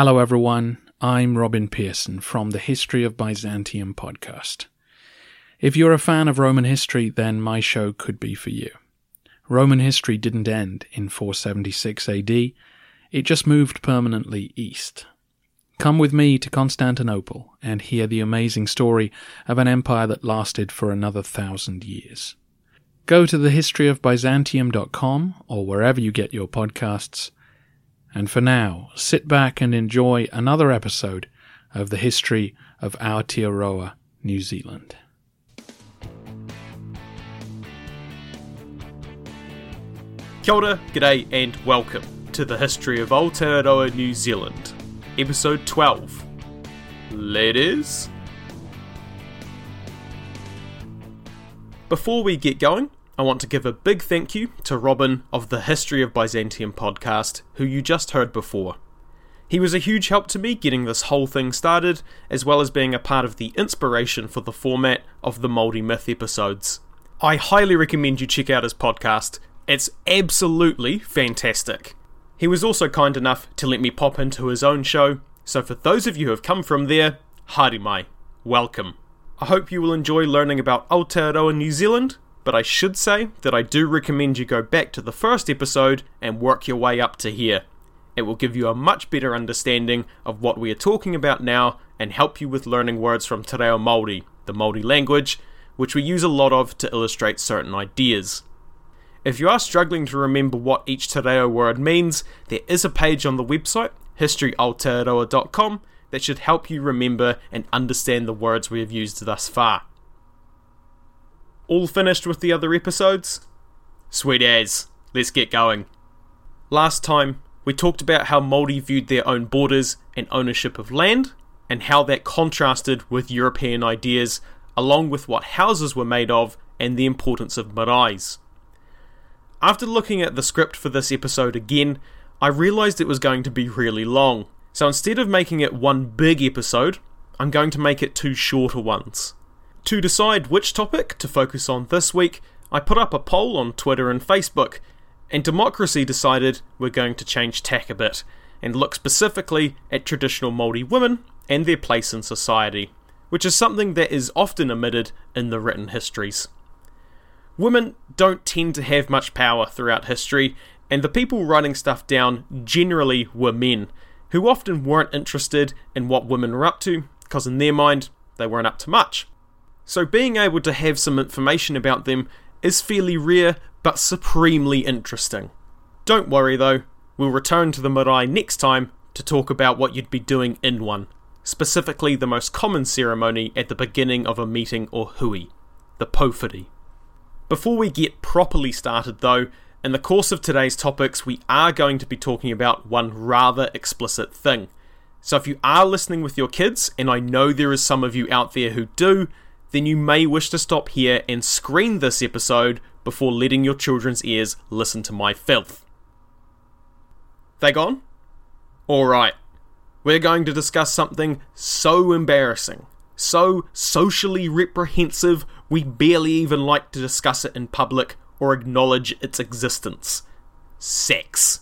Hello, everyone. I'm Robin Pearson from the History of Byzantium podcast. If you're a fan of Roman history, then my show could be for you. Roman history didn't end in 476 AD, it just moved permanently east. Come with me to Constantinople and hear the amazing story of an empire that lasted for another thousand years. Go to thehistoryofbyzantium.com or wherever you get your podcasts. And for now, sit back and enjoy another episode of the history of Aotearoa, New Zealand. Kia ora, g'day, and welcome to the history of Aotearoa, New Zealand, episode 12. Ladies. Before we get going, I want to give a big thank you to Robin of the History of Byzantium podcast, who you just heard before. He was a huge help to me getting this whole thing started, as well as being a part of the inspiration for the format of the Moldy Myth episodes. I highly recommend you check out his podcast. It's absolutely fantastic. He was also kind enough to let me pop into his own show, so for those of you who have come from there, haere mai, welcome. I hope you will enjoy learning about Aotearoa New Zealand but I should say that I do recommend you go back to the first episode and work your way up to here. It will give you a much better understanding of what we are talking about now and help you with learning words from Te Reo Māori, the Māori language, which we use a lot of to illustrate certain ideas. If you are struggling to remember what each Te Reo word means, there is a page on the website, historyaotearoa.com, that should help you remember and understand the words we have used thus far. All finished with the other episodes? Sweet as. Let's get going. Last time, we talked about how Māori viewed their own borders and ownership of land, and how that contrasted with European ideas, along with what houses were made of and the importance of maraes. After looking at the script for this episode again, I realised it was going to be really long, so instead of making it one big episode, I'm going to make it two shorter ones. To decide which topic to focus on this week, I put up a poll on Twitter and Facebook, and Democracy decided we're going to change tack a bit and look specifically at traditional Māori women and their place in society, which is something that is often omitted in the written histories. Women don't tend to have much power throughout history, and the people writing stuff down generally were men, who often weren't interested in what women were up to, because in their mind, they weren't up to much. So being able to have some information about them is fairly rare but supremely interesting. Don't worry though, we'll return to the marae next time to talk about what you'd be doing in one, specifically the most common ceremony at the beginning of a meeting or hui, the pōwhiri. Before we get properly started though, in the course of today's topics, we are going to be talking about one rather explicit thing. So if you are listening with your kids, and I know there is some of you out there who do, then you may wish to stop here and screen this episode before letting your children's ears listen to my filth. They gone? Alright, we're going to discuss something so embarrassing, so socially reprehensive, we barely even like to discuss it in public or acknowledge its existence sex.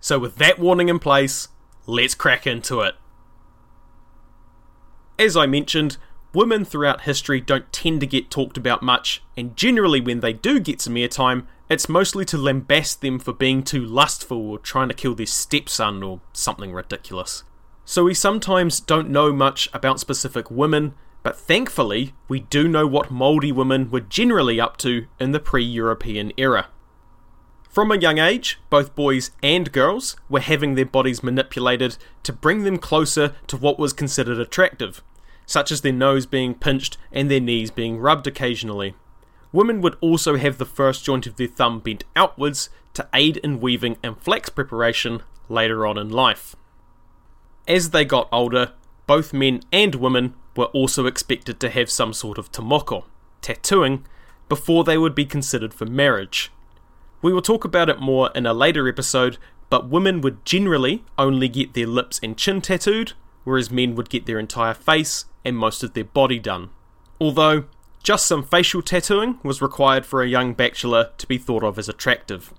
So, with that warning in place, let's crack into it. As I mentioned, women throughout history don't tend to get talked about much, and generally, when they do get some airtime, it's mostly to lambast them for being too lustful or trying to kill their stepson or something ridiculous. So we sometimes don't know much about specific women, but thankfully, we do know what Māori women were generally up to in the pre European era. From a young age, both boys and girls were having their bodies manipulated to bring them closer to what was considered attractive, such as their nose being pinched and their knees being rubbed occasionally. Women would also have the first joint of their thumb bent outwards to aid in weaving and flax preparation later on in life. As they got older, both men and women were also expected to have some sort of tā moko, tattooing, before they would be considered for marriage. We will talk about it more in a later episode, but women would generally only get their lips and chin tattooed, whereas men would get their entire face and most of their body done. Although, just some facial tattooing was required for a young bachelor to be thought of as attractive.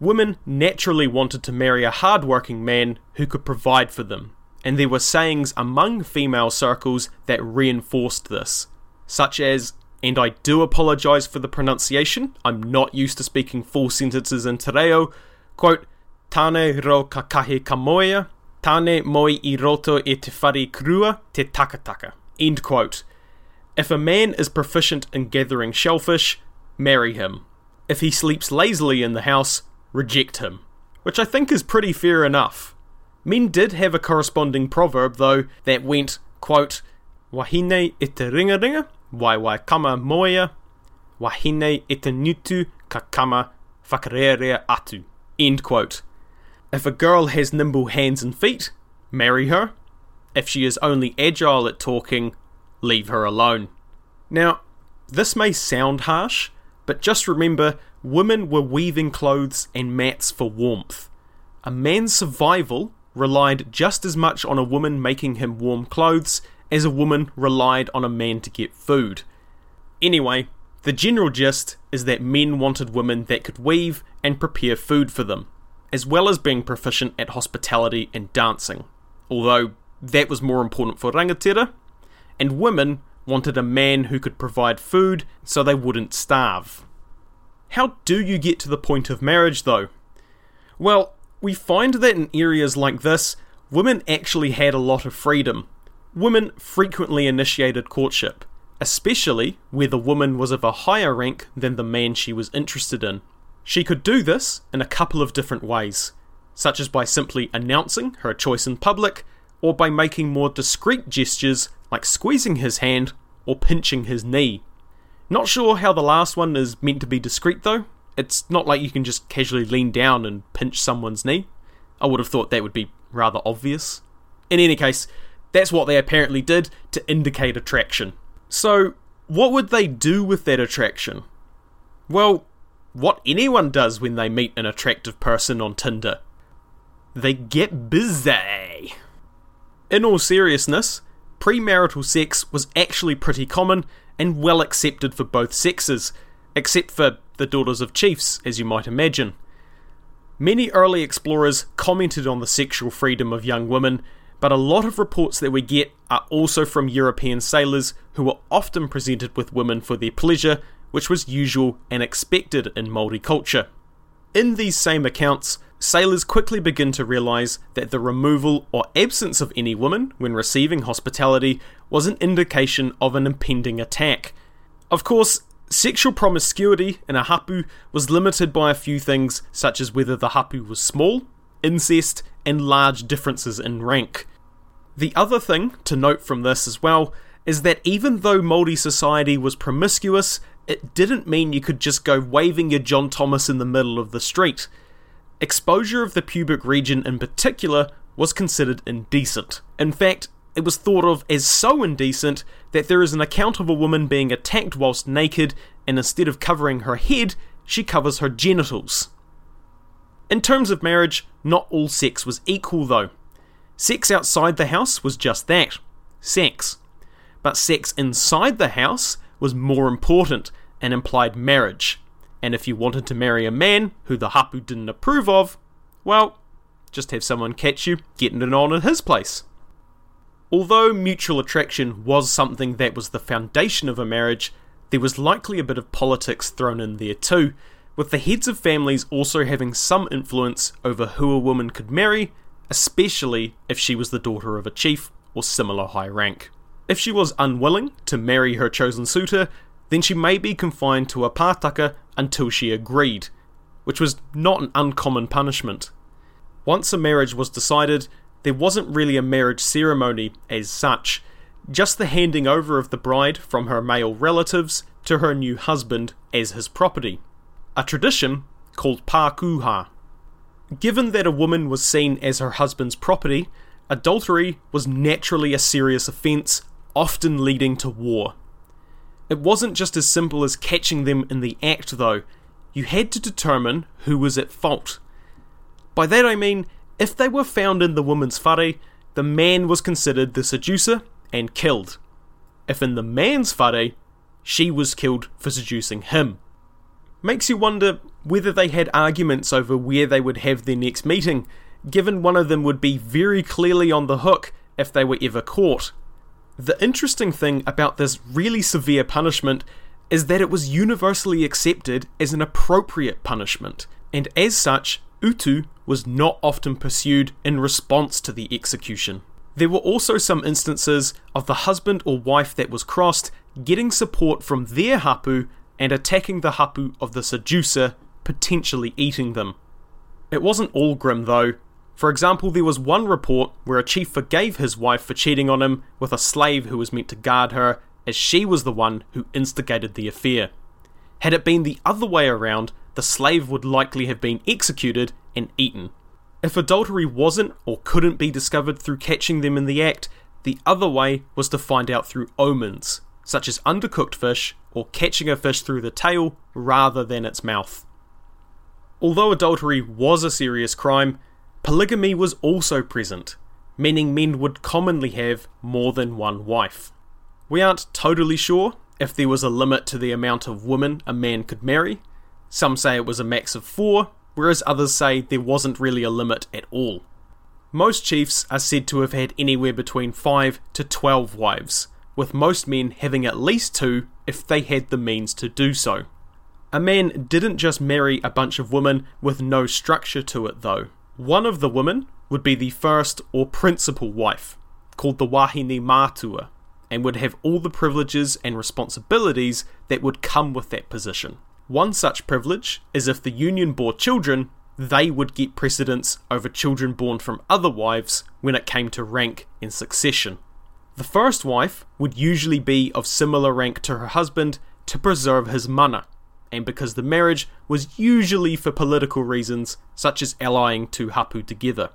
Women naturally wanted to marry a hard-working man who could provide for them, and there were sayings among female circles that reinforced this, such as, and I do apologise for the pronunciation, I'm not used to speaking full sentences in te reo, quote, Tane ro kakahe kamoia, tane moi i roto e te krua te takataka. End quote. If a man is proficient in gathering shellfish, marry him. If he sleeps lazily in the house, reject him. Which I think is pretty fair enough. Men did have a corresponding proverb, though, that went, quote, Wahine e te ringa ringa, wai wai kama moia, wahine e te nutu ka kama whakarearea atu. End quote. If a girl has nimble hands and feet, marry her. If she is only agile at talking, leave her alone. Now, this may sound harsh, but just remember women were weaving clothes and mats for warmth. A man's survival relied just as much on a woman making him warm clothes as a woman relied on a man to get food. Anyway, the general gist is that men wanted women that could weave and prepare food for them, as well as being proficient at hospitality and dancing, although that was more important for rangatira, and women wanted a man who could provide food so they wouldn't starve. How do you get to the point of marriage, though? Well, we find that in areas like this, women actually had a lot of freedom. Women frequently initiated courtship, especially where the woman was of a higher rank than the man she was interested in. She could do this in a couple of different ways, such as by simply announcing her choice in public, or by making more discreet gestures like squeezing his hand or pinching his knee. Not sure how the last one is meant to be discreet though. It's not like you can just casually lean down and pinch someone's knee. I would have thought that would be rather obvious. In any case, that's what they apparently did to indicate attraction. So, what would they do with that attraction? Well, what anyone does when they meet an attractive person on Tinder. They get busy. In all seriousness, premarital sex was actually pretty common and well accepted for both sexes, except for the daughters of chiefs, as you might imagine. Many early explorers commented on the sexual freedom of young women, but a lot of reports that we get are also from European sailors who were often presented with women for their pleasure, which was usual and expected in Māori culture. In these same accounts, sailors quickly begin to realise that the removal or absence of any woman when receiving hospitality was an indication of an impending attack. Of course, sexual promiscuity in a hapu was limited by a few things, such as whether the hapu was small, incest, and large differences in rank. The other thing to note from this as well is that even though Māori society was promiscuous, it didn't mean you could just go waving your John Thomas in the middle of the street. Exposure of the pubic region in particular was considered indecent. In fact, it was thought of as so indecent that there is an account of a woman being attacked whilst naked, and instead of covering her head, she covers her genitals. In terms of marriage, not all sex was equal though. Sex outside the house was just that sex. But sex inside the house was more important and implied marriage. And if you wanted to marry a man who the hapu didn't approve of, well, just have someone catch you getting it on at his place. Although mutual attraction was something that was the foundation of a marriage, there was likely a bit of politics thrown in there too, with the heads of families also having some influence over who a woman could marry, especially if she was the daughter of a chief or similar high rank. If she was unwilling to marry her chosen suitor, then she may be confined to a pātaka until she agreed, which was not an uncommon punishment. Once a marriage was decided, there wasn't really a marriage ceremony as such, just the handing over of the bride from her male relatives to her new husband as his property, a tradition called pākuha. Given that a woman was seen as her husband's property, adultery was naturally a serious offence, often leading to war. It wasn't just as simple as catching them in the act, though. You had to determine who was at fault. By that I mean, if they were found in the woman's whare, the man was considered the seducer and killed. If in the man's whare, she was killed for seducing him. Makes you wonder whether they had arguments over where they would have their next meeting, given one of them would be very clearly on the hook if they were ever caught. The interesting thing about this really severe punishment is that it was universally accepted as an appropriate punishment, and as such, utu was not often pursued in response to the execution. There were also some instances of the husband or wife that was crossed getting support from their hapu and attacking the hapu of the seducer, potentially eating them. It wasn't all grim though. For example, there was one report where a chief forgave his wife for cheating on him with a slave who was meant to guard her, as she was the one who instigated the affair. Had it been the other way around, the slave would likely have been executed and eaten. If adultery wasn't or couldn't be discovered through catching them in the act, the other way was to find out through omens, such as undercooked fish or catching a fish through the tail rather than its mouth. Although adultery was a serious crime, polygamy was also present, meaning men would commonly have more than one wife. We aren't totally sure if there was a limit to the amount of women a man could marry. Some say it was a max of four, whereas others say there wasn't really a limit at all. Most chiefs are said to have had anywhere between 5 to 12 wives, with most men having at least two if they had the means to do so. A man didn't just marry a bunch of women with no structure to it, though. One of the women would be the first or principal wife, called the Wahine Matua, and would have all the privileges and responsibilities that would come with that position. One such privilege is if the union bore children, they would get precedence over children born from other wives when it came to rank and succession. The first wife would usually be of similar rank to her husband to preserve his mana, and because the marriage was usually for political reasons, such as allying two hapu together.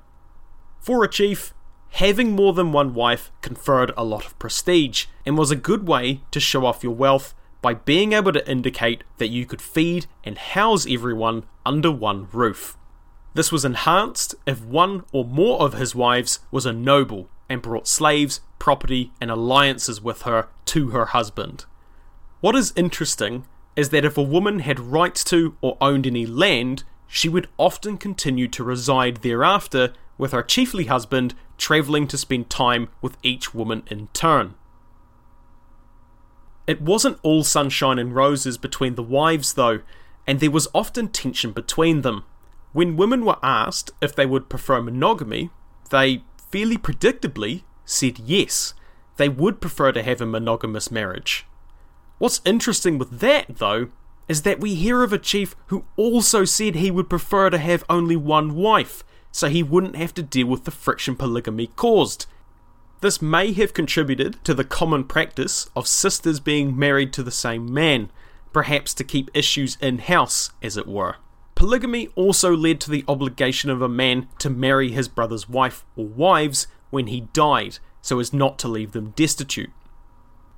For a chief, having more than one wife conferred a lot of prestige, and was a good way to show off your wealth by being able to indicate that you could feed and house everyone under one roof. This was enhanced if one or more of his wives was a noble and brought slaves, property, and alliances with her to her husband. What is interesting is that if a woman had rights to or owned any land, she would often continue to reside thereafter with her chiefly husband, travelling to spend time with each woman in turn. It wasn't all sunshine and roses between the wives, though, and there was often tension between them. When women were asked if they would prefer monogamy, they fairly predictably said yes, they would prefer to have a monogamous marriage. What's interesting with that, though, is that we hear of a chief who also said he would prefer to have only one wife, so he wouldn't have to deal with the friction polygamy caused. This may have contributed to the common practice of sisters being married to the same man, perhaps to keep issues in house, as it were. Polygamy also led to the obligation of a man to marry his brother's wife or wives when he died, so as not to leave them destitute.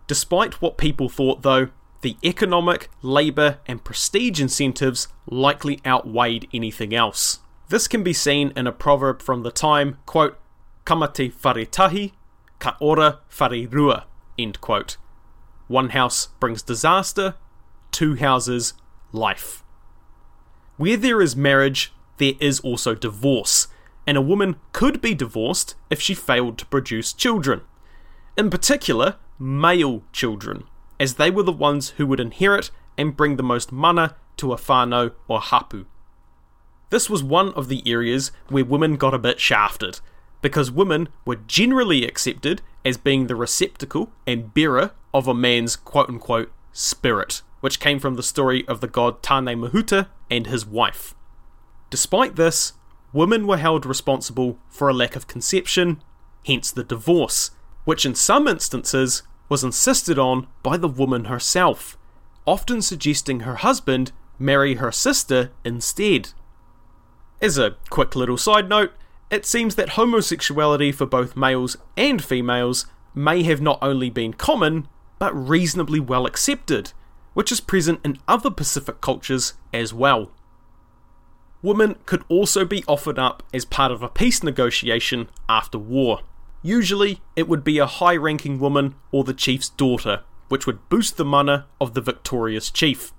Despite what people thought, though, the economic, labour, and prestige incentives likely outweighed anything else. This can be seen in a proverb from the time, quote, Kamate wharetahi, ka ora end quote. One house brings disaster, two houses, life. Where there is marriage, there is also divorce, and a woman could be divorced if she failed to produce children. In particular, male children, as they were the ones who would inherit and bring the most mana to a whānau or hapu. This was one of the areas where women got a bit shafted, because women were generally accepted as being the receptacle and bearer of a man's quote unquote spirit, which came from the story of the god Tane Mahuta and his wife. Despite this, women were held responsible for a lack of conception, hence the divorce, which in some instances was insisted on by the woman herself, often suggesting her husband marry her sister instead. As a quick little side note, it seems that homosexuality for both males and females may have not only been common, but reasonably well accepted, which is present in other Pacific cultures as well. Women could also be offered up as part of a peace negotiation after war. Usually, it would be a high ranking woman or the chief's daughter, which would boost the mana of the victorious chief.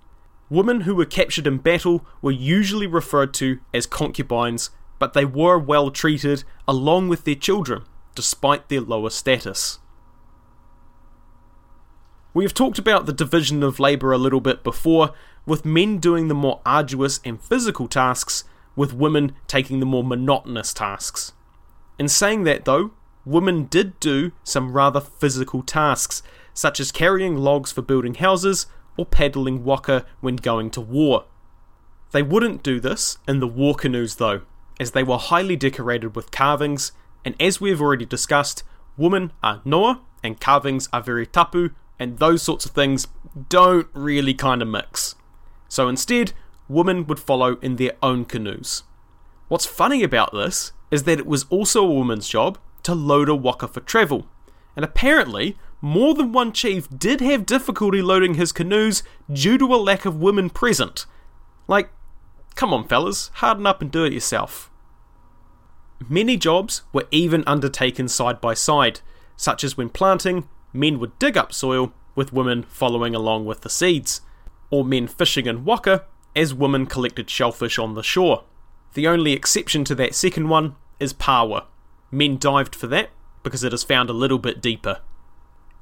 Women who were captured in battle were usually referred to as concubines but they were well treated along with their children, despite their lower status. We have talked about the division of labour a little bit before, with men doing the more arduous and physical tasks, with women taking the more monotonous tasks. In saying that, though, women did do some rather physical tasks, such as carrying logs for building houses or paddling waka when going to war. They wouldn't do this in the war canoes, though, as they were highly decorated with carvings, and as we have already discussed, women are noa and carvings are very tapu and those sorts of things don't really kind of mix. So instead, women would follow in their own canoes. What's funny about this is that it was also a woman's job to load a waka for travel, and apparently, more than one chief did have difficulty loading his canoes due to a lack of women present. Like, come on, fellas, harden up and do it yourself. Many jobs were even undertaken side by side, such as when planting, men would dig up soil, with women following along with the seeds, or men fishing in waka as women collected shellfish on the shore. The only exception to that second one is pāua. Men dived for that because it is found a little bit deeper.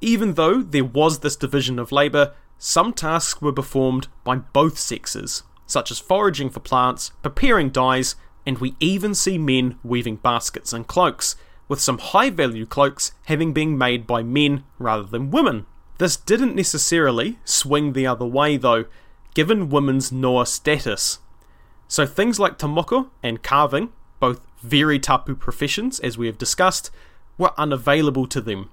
Even though there was this division of labour, some tasks were performed by both sexes, such as foraging for plants, preparing dyes, and we even see men weaving baskets and cloaks, with some high value cloaks having been made by men rather than women. This didn't necessarily swing the other way though, given women's Noa status. So things like tā moko and carving, both very tapu professions as we have discussed, were unavailable to them.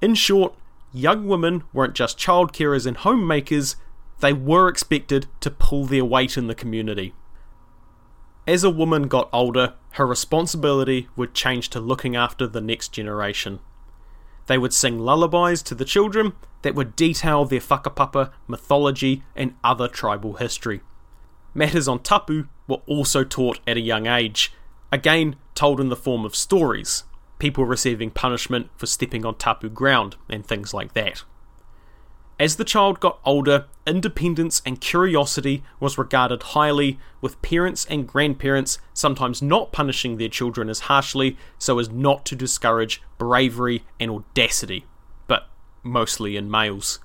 In short, young women weren't just child carers and homemakers, they were expected to pull their weight in the community. As a woman got older, her responsibility would change to looking after the next generation. They would sing lullabies to the children that would detail their whakapapa, mythology, and other tribal history. Matters on tapu were also taught at a young age, again told in the form of stories, people receiving punishment for stepping on tapu ground, and things like that. As the child got older, independence and curiosity was regarded highly, with parents and grandparents sometimes not punishing their children as harshly so as not to discourage bravery and audacity, but mostly in males.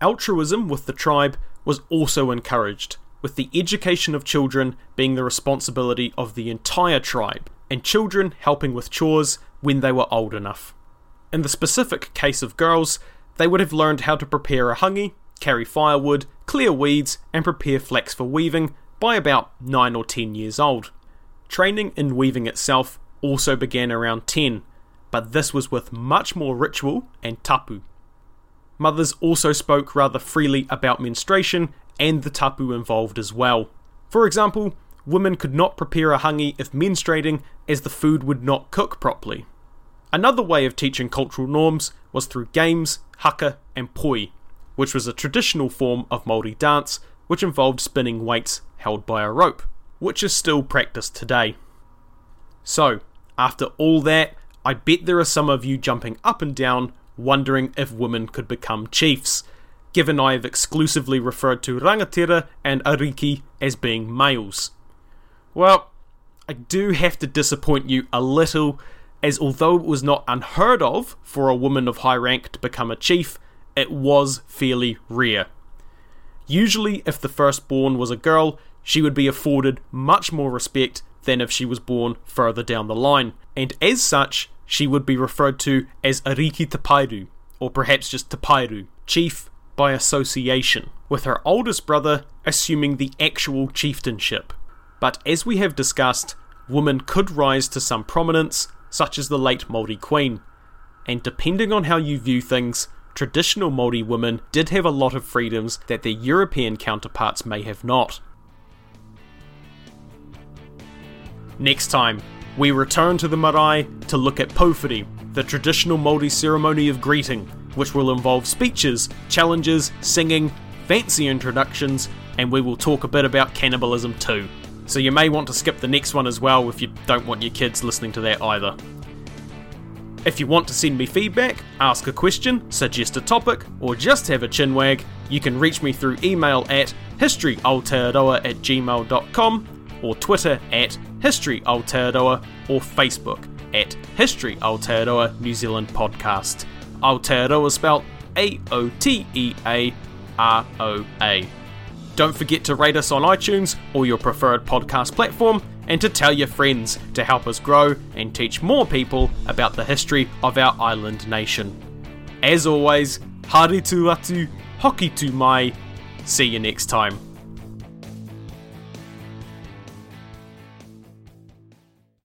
Altruism with the tribe was also encouraged, with the education of children being the responsibility of the entire tribe, and children helping with chores when they were old enough. In the specific case of girls, they would have learned how to prepare a hangi, carry firewood, clear weeds, and prepare flax for weaving by about 9 or 10 years old. Training in weaving itself also began around 10, but this was with much more ritual and tapu. Mothers also spoke rather freely about menstruation and the tapu involved as well. For example, women could not prepare a hangi if menstruating as the food would not cook properly. Another way of teaching cultural norms was through games, haka, and poi, which was a traditional form of Māori dance which involved spinning weights held by a rope, which is still practiced today. So, after all that, I bet there are some of you jumping up and down wondering if women could become chiefs, given I have exclusively referred to rangatira and ariki as being males. Well, I do have to disappoint you a little as although it was not unheard of for a woman of high rank to become a chief, it was fairly rare. Usually, if the firstborn was a girl, she would be afforded much more respect than if she was born further down the line, and as such, she would be referred to as Ariki Tapairu, or perhaps just Tapairu, chief by association, with her oldest brother assuming the actual chieftainship. But as we have discussed, women could rise to some prominence such as the late Māori Queen. And depending on how you view things, traditional Māori women did have a lot of freedoms that their European counterparts may have not. Next time, we return to the marae to look at Pōwhiri, the traditional Māori ceremony of greeting, which will involve speeches, challenges, singing, fancy introductions, and we will talk a bit about cannibalism too so you may want to skip the next one as well if you don't want your kids listening to that either. If you want to send me feedback, ask a question, suggest a topic, or just have a chinwag, you can reach me through email at historyaotearoa at gmail.com or Twitter at historyaotearoa or Facebook at History Aotearoa New Zealand Podcast. Aotearoa is spelled A O T E A R O A. Don't forget to rate us on iTunes or your preferred podcast platform and to tell your friends to help us grow and teach more people about the history of our island nation. As always, haere tu atu, hoki tu mai. See you next time.